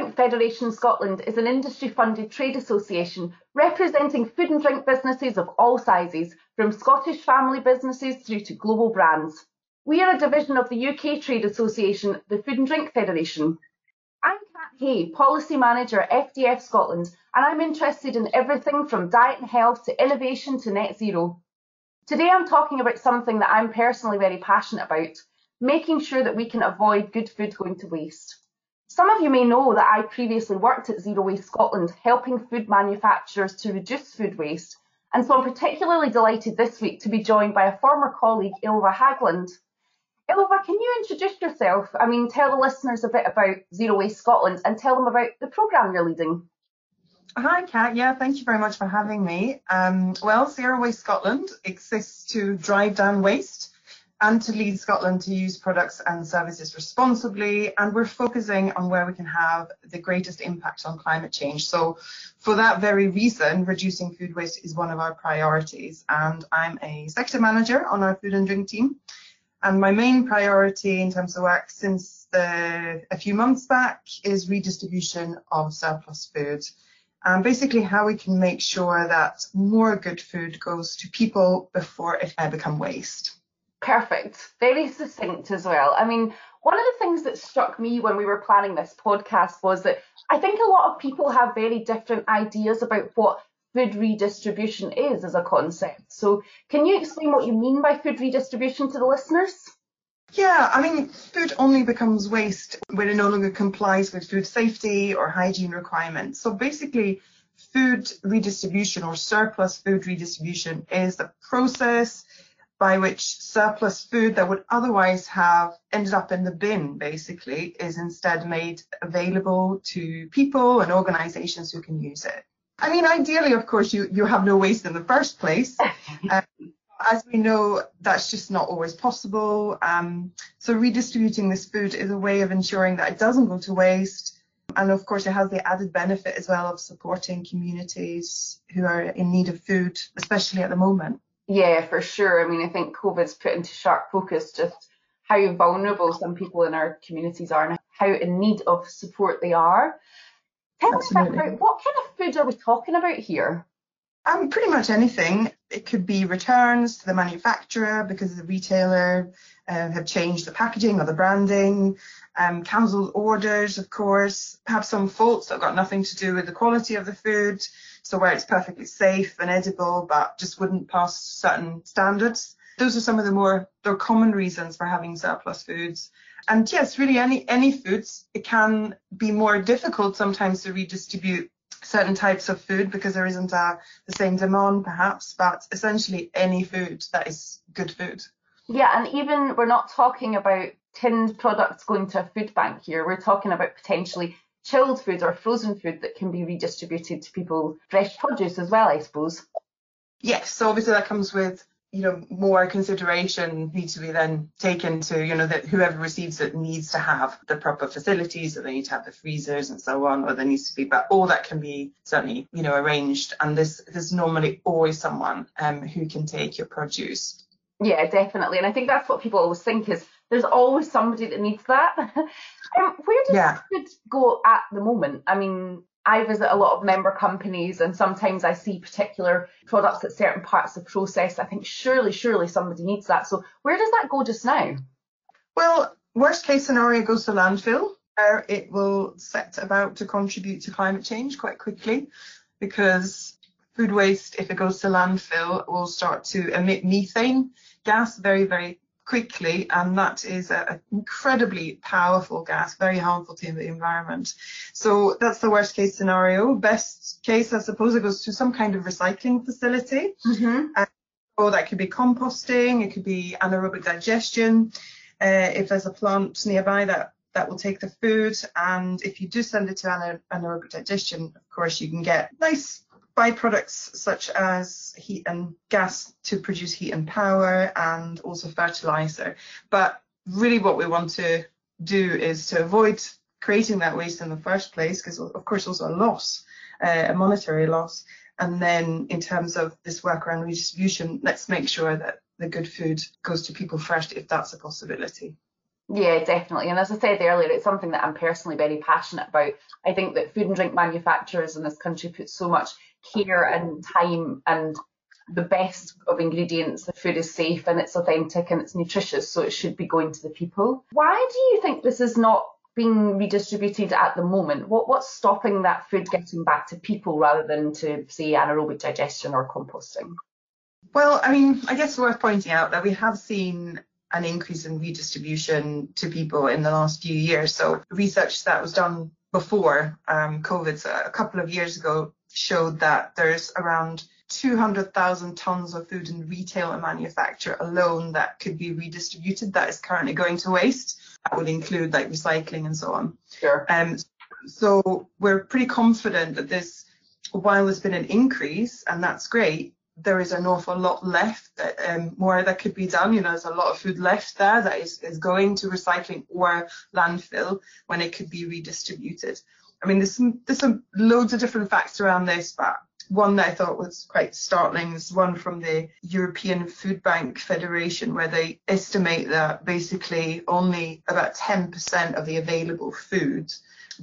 Drink Federation Scotland is an industry funded trade association representing food and drink businesses of all sizes, from Scottish family businesses through to global brands. We are a division of the UK Trade Association, the Food and Drink Federation. I'm Kat Hay, Policy Manager at FDF Scotland, and I'm interested in everything from diet and health to innovation to net zero. Today I'm talking about something that I'm personally very passionate about, making sure that we can avoid good food going to waste. Some of you may know that I previously worked at Zero Waste Scotland, helping food manufacturers to reduce food waste, and so I'm particularly delighted this week to be joined by a former colleague, Ilva Hagland. Ilva, can you introduce yourself? I mean, tell the listeners a bit about Zero Waste Scotland and tell them about the programme you're leading. Hi, Kat. Yeah, thank you very much for having me. Um, well, Zero Waste Scotland exists to drive down waste and to lead Scotland to use products and services responsibly. And we're focusing on where we can have the greatest impact on climate change. So, for that very reason, reducing food waste is one of our priorities. And I'm a sector manager on our food and drink team. And my main priority in terms of work since the, a few months back is redistribution of surplus food. And basically how we can make sure that more good food goes to people before it uh, become waste. Perfect. Very succinct as well. I mean, one of the things that struck me when we were planning this podcast was that I think a lot of people have very different ideas about what food redistribution is as a concept. So, can you explain what you mean by food redistribution to the listeners? Yeah, I mean, food only becomes waste when it no longer complies with food safety or hygiene requirements. So basically, food redistribution or surplus food redistribution is the process by which surplus food that would otherwise have ended up in the bin basically is instead made available to people and organizations who can use it. I mean, ideally, of course, you, you have no waste in the first place. um, as we know, that's just not always possible. Um, so redistributing this food is a way of ensuring that it doesn't go to waste. And of course, it has the added benefit as well of supporting communities who are in need of food, especially at the moment. Yeah, for sure. I mean, I think COVID's put into sharp focus just how vulnerable some people in our communities are and how in need of support they are. Tell Absolutely. me about what kind of food are we talking about here? Um, pretty much anything. It could be returns to the manufacturer because the retailer uh, have changed the packaging or the branding, um, cancelled orders, of course, have some faults that have got nothing to do with the quality of the food. So where it's perfectly safe and edible, but just wouldn't pass certain standards. Those are some of the more the common reasons for having surplus foods. And yes, really any any foods. It can be more difficult sometimes to redistribute certain types of food because there isn't a, the same demand perhaps, but essentially any food that is good food. Yeah, and even we're not talking about tinned products going to a food bank here. We're talking about potentially chilled food or frozen food that can be redistributed to people, fresh produce as well, I suppose. Yes, so obviously that comes with you know more consideration needs to be then taken to you know that whoever receives it needs to have the proper facilities so they need to have the freezers and so on or there needs to be but all that can be certainly you know arranged and there's there's normally always someone um, who can take your produce yeah definitely and i think that's what people always think is there's always somebody that needs that um, where does yeah. food go at the moment i mean I visit a lot of member companies and sometimes I see particular products at certain parts of the process. I think surely, surely somebody needs that. So where does that go just now? Well, worst case scenario goes to landfill. Where it will set about to contribute to climate change quite quickly because food waste, if it goes to landfill, will start to emit methane gas very, very quickly, and that is an incredibly powerful gas, very harmful to the environment. So that's the worst case scenario. Best case, I suppose, it goes to some kind of recycling facility. Mm-hmm. Uh, or that could be composting, it could be anaerobic digestion. Uh, if there's a plant nearby that that will take the food, and if you do send it to anaerobic digestion, of course, you can get nice byproducts such as heat and gas to produce heat and power and also fertilizer. But really what we want to do is to avoid creating that waste in the first place because of course also a loss, uh, a monetary loss. And then in terms of this work around redistribution, let's make sure that the good food goes to people first if that's a possibility. Yeah, definitely. And as I said earlier, it's something that I'm personally very passionate about. I think that food and drink manufacturers in this country put so much care and time and the best of ingredients. The food is safe and it's authentic and it's nutritious, so it should be going to the people. Why do you think this is not being redistributed at the moment? What what's stopping that food getting back to people rather than to say anaerobic digestion or composting? Well, I mean, I guess it's worth pointing out that we have seen an increase in redistribution to people in the last few years. So research that was done before um, COVID, so a couple of years ago, showed that there's around 200,000 tons of food in retail and manufacture alone that could be redistributed that is currently going to waste. That would include like recycling and so on. Sure. Um, so we're pretty confident that this, while there's been an increase, and that's great, there is an awful lot left that um, more that could be done. You know, there's a lot of food left there that is, is going to recycling or landfill when it could be redistributed. I mean, there's some there's some loads of different facts around this, but one that I thought was quite startling is one from the European Food Bank Federation, where they estimate that basically only about 10% of the available food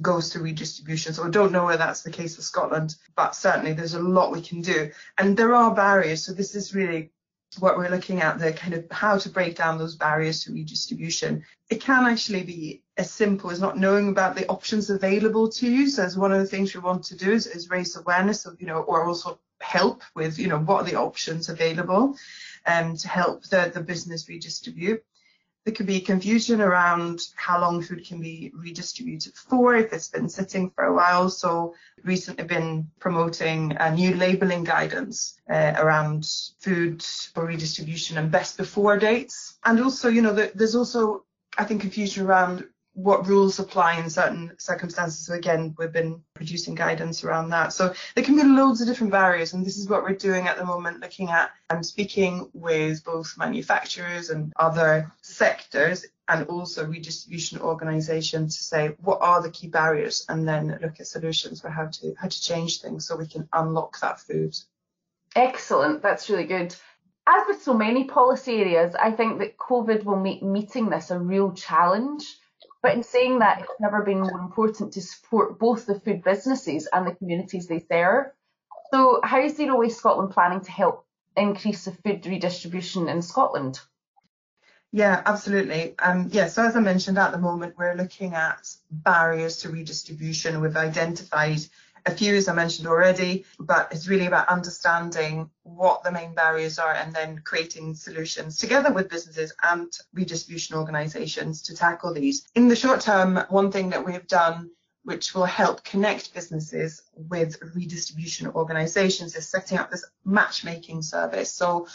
goes to redistribution. So I don't know whether that's the case for Scotland, but certainly there's a lot we can do. And there are barriers. So this is really what we're looking at, the kind of how to break down those barriers to redistribution. It can actually be as simple as not knowing about the options available to you. So as one of the things we want to do is, is raise awareness of, you know, or also help with, you know, what are the options available um, to help the, the business redistribute. There could be confusion around how long food can be redistributed for if it's been sitting for a while. So recently been promoting a new labeling guidance uh, around food for redistribution and best before dates. And also, you know, there's also, I think, confusion around what rules apply in certain circumstances. So again, we've been producing guidance around that. So there can be loads of different barriers, and this is what we're doing at the moment, looking at and speaking with both manufacturers and other sectors and also redistribution organizations to say what are the key barriers and then look at solutions for how to how to change things so we can unlock that food. Excellent. That's really good. As with so many policy areas, I think that COVID will make meeting this a real challenge but in saying that, it's never been more important to support both the food businesses and the communities they serve. So, how is Zero Waste Scotland planning to help increase the food redistribution in Scotland? Yeah, absolutely. Um, yeah, so as I mentioned, at the moment, we're looking at barriers to redistribution. We've identified a few, as I mentioned already, but it's really about understanding what the main barriers are and then creating solutions together with businesses and redistribution organisations to tackle these. In the short term, one thing that we've done which will help connect businesses with redistribution organisations is setting up this matchmaking service. So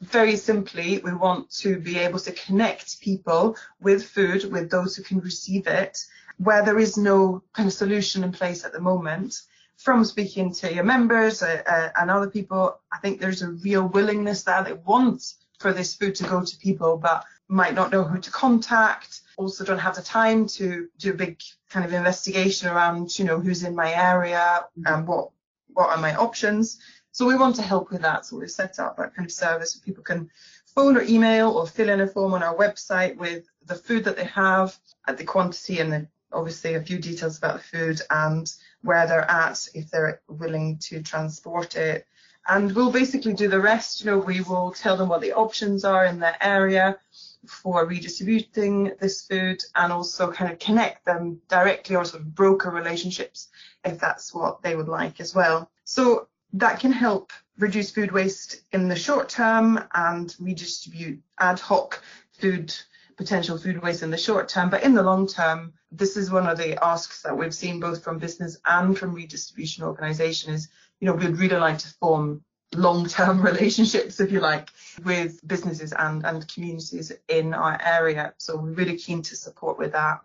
very simply, we want to be able to connect people with food, with those who can receive it, where there is no kind of solution in place at the moment. From speaking to your members uh, uh, and other people, I think there's a real willingness there. They want for this food to go to people, but might not know who to contact. Also, don't have the time to do a big kind of investigation around, you know, who's in my area and what what are my options. So we want to help with that. So we've set up that kind of service where people can phone or email or fill in a form on our website with the food that they have, at the quantity and the obviously a few details about the food and where they're at, if they're willing to transport it. And we'll basically do the rest. You know, we will tell them what the options are in their area for redistributing this food and also kind of connect them directly or sort of broker relationships if that's what they would like as well. So that can help reduce food waste in the short term and redistribute ad hoc food potential food waste in the short term, but in the long term, this is one of the asks that we've seen both from business and from redistribution organisation is, you know, we'd really like to form long-term relationships, if you like, with businesses and, and communities in our area. So we're really keen to support with that.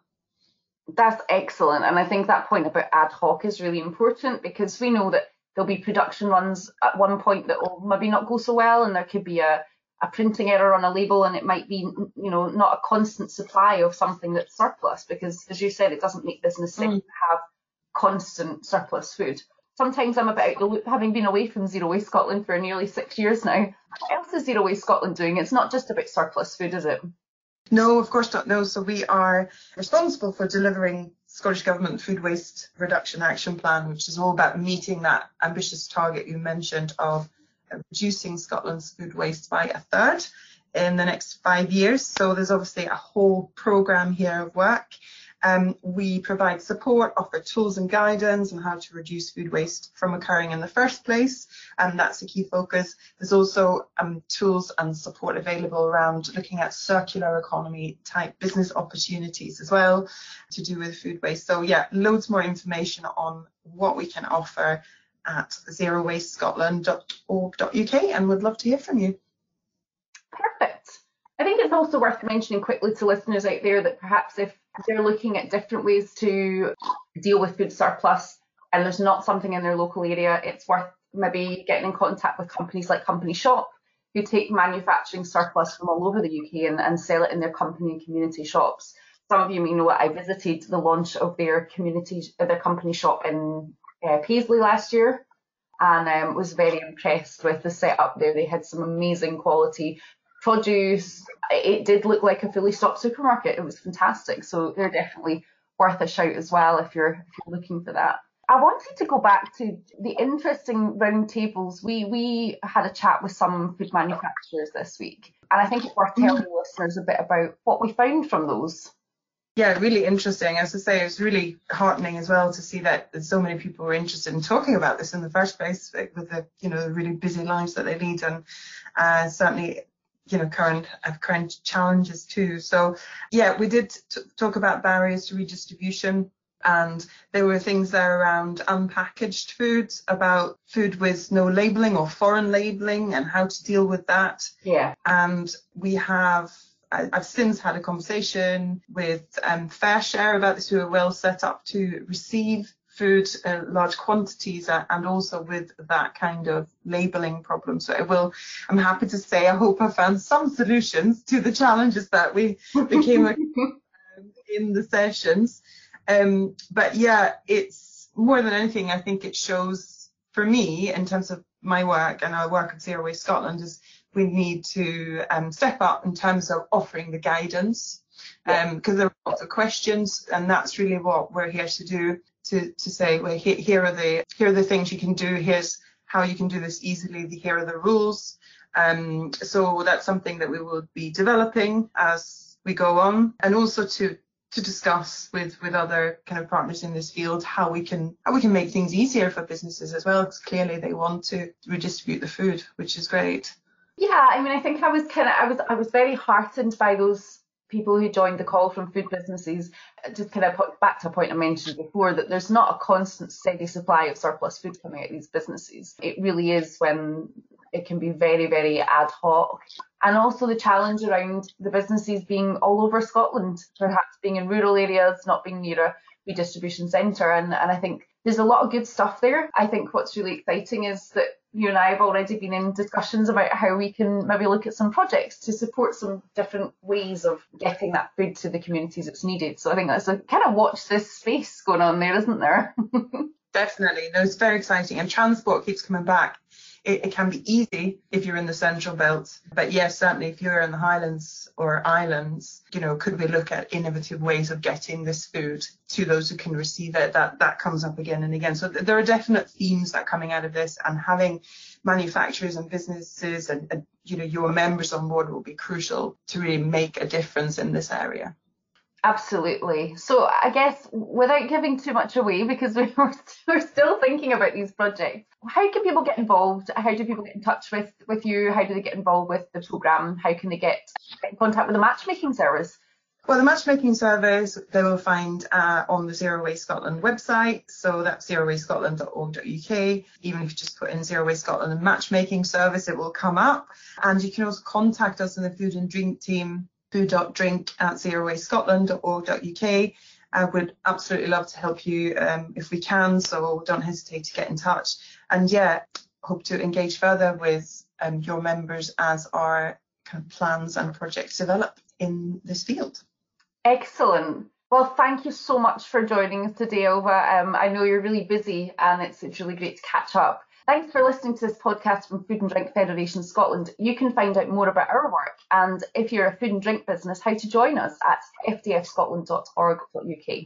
That's excellent. And I think that point about ad hoc is really important because we know that there'll be production runs at one point that will maybe not go so well and there could be a a printing error on a label and it might be you know not a constant supply of something that's surplus because as you said it doesn't make business sense mm. to have constant surplus food sometimes i'm about the loop having been away from zero waste scotland for nearly six years now what else is zero waste scotland doing it's not just about surplus food is it No, of course not. No. So we are responsible for delivering Scottish Government Food Waste Reduction Action Plan, which is all about meeting that ambitious target you mentioned of uh, reducing Scotland's food waste by a third in the next five years. So there's obviously a whole programme here of work. Um, we provide support, offer tools and guidance on how to reduce food waste from occurring in the first place, and that's a key focus. There's also um, tools and support available around looking at circular economy type business opportunities as well to do with food waste. So yeah, loads more information on what we can offer at zerowastescotland.org.uk and we'd love to hear from you. Perfect. I think it's also worth mentioning quickly to listeners out there that perhaps if they're looking at different ways to deal with food surplus and there's not something in their local area, it's worth maybe getting in contact with companies like Company Shop who take manufacturing surplus from all over the UK and, and sell it in their company and community shops. Some of you may know I visited the launch of their community, their company shop in uh, Paisley last year and um, was very impressed with the setup there. They had some amazing quality produce. It did look like a fully stocked supermarket. It was fantastic. So they're definitely worth a shout as well if you're if you're looking for that. I wanted to go back to the interesting roundtables. We we had a chat with some food manufacturers this week, and I think it's worth telling mm. listeners a bit about what we found from those. Yeah, really interesting. As I say, it's really heartening as well to see that so many people were interested in talking about this in the first place with the you know the really busy lives that they lead and uh, certainly you know current uh, current challenges too. So yeah, we did t- talk about barriers to redistribution. And there were things there around unpackaged foods, about food with no labeling or foreign labeling and how to deal with that. Yeah. And we have I've since had a conversation with um, Share about this, who are well set up to receive food uh, large quantities uh, and also with that kind of labeling problem. So I will, I'm happy to say, I hope I found some solutions to the challenges that we became in the sessions. Um, but yeah, it's more than anything, I think it shows for me in terms of my work and our work at Zero Waste Scotland is we need to um, step up in terms of offering the guidance because um, there are lots of questions and that's really what we're here to do to, to say well here, here are the here are the things you can do. Here's how you can do this easily. Here are the rules. Um, so that's something that we will be developing as we go on and also to to discuss with with other kind of partners in this field how we can how we can make things easier for businesses as well because clearly they want to redistribute the food which is great. Yeah, I mean, I think I was kind of, I was, I was very heartened by those people who joined the call from food businesses. Uh, just kind of put back to a point I mentioned before that there's not a constant steady supply of surplus food coming out these businesses. It really is when it can be very, very ad hoc. And also the challenge around the businesses being all over Scotland, perhaps being in rural areas, not being near a redistribution centre. And, and I think there's a lot of good stuff there. I think what's really exciting is that you and I have already been in discussions about how we can maybe look at some projects to support some different ways of getting that food to the communities it's needed. So I think that's a kind of watch this space going on there, isn't there? Definitely. No, it's very exciting. And transport keeps coming back it, it, can be easy if you're in the central belt. But yes, certainly if you're in the Highlands or islands, you know, could we look at innovative ways of getting this food to those who can receive it? That that comes up again and again. So there are definite themes that are coming out of this and having manufacturers and businesses and, and you know your members on board will be crucial to really make a difference in this area. Absolutely. So I guess without giving too much away, because we're, we're still thinking about these projects, how can people get involved? How do people get in touch with, with you? How do they get involved with the programme? How can they get in contact with the matchmaking service? Well, the matchmaking service they will find uh, on the Zero Waste Scotland website. So that's zerowastescotland.org.uk. Even if you just put in Zero Waste Scotland and matchmaking service, it will come up. And you can also contact us in the food and drink team food.drink at. I would absolutely love to help you um, if we can, so don't hesitate to get in touch. And yeah, hope to engage further with um, your members as our kind of plans and projects develop in this field. Excellent. Well, thank you so much for joining us today, Ilva. Um, I know you're really busy and it's, it's really great to catch up. Thanks for listening to this podcast from Food and Drink Federation Scotland. You can find out more about our work and if you're a food and drink business, how to join us at fdfscotland.org.uk.